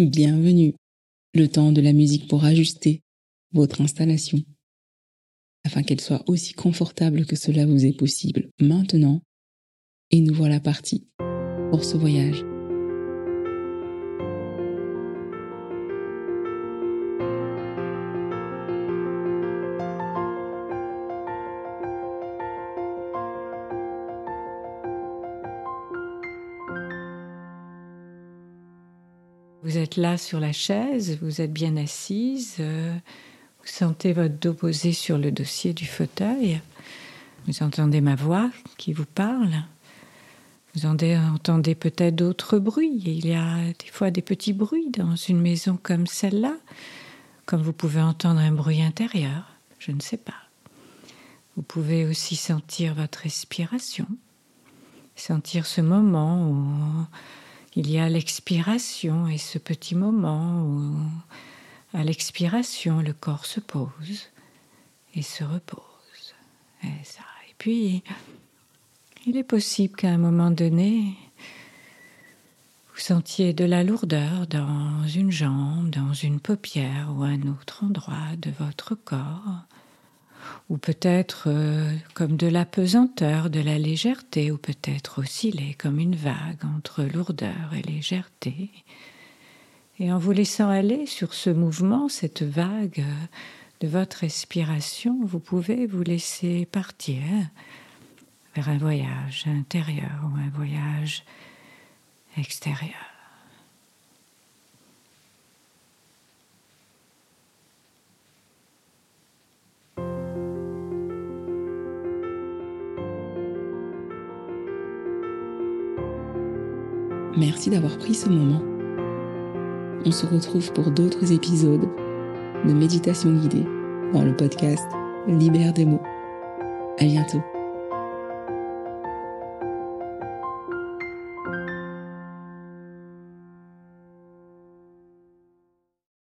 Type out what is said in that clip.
Bienvenue. Le temps de la musique pour ajuster votre installation afin qu'elle soit aussi confortable que cela vous est possible maintenant. Et nous voilà partis pour ce voyage. Vous êtes là sur la chaise, vous êtes bien assise, euh, vous sentez votre dos posé sur le dossier du fauteuil, vous entendez ma voix qui vous parle, vous entendez peut-être d'autres bruits, il y a des fois des petits bruits dans une maison comme celle-là, comme vous pouvez entendre un bruit intérieur, je ne sais pas. Vous pouvez aussi sentir votre respiration, sentir ce moment où il y a l'expiration et ce petit moment où, à l'expiration, le corps se pose et se repose. Et, puis, il est possible qu'à un moment donné, vous sentiez de la lourdeur dans une jambe, dans une paupière ou un autre endroit de votre corps ou peut-être euh, comme de la pesanteur, de la légèreté, ou peut-être osciller comme une vague entre lourdeur et légèreté. Et en vous laissant aller sur ce mouvement, cette vague de votre respiration, vous pouvez vous laisser partir vers un voyage intérieur ou un voyage extérieur. Merci d'avoir pris ce moment. On se retrouve pour d'autres épisodes de méditation guidée dans le podcast Libère des mots. À bientôt.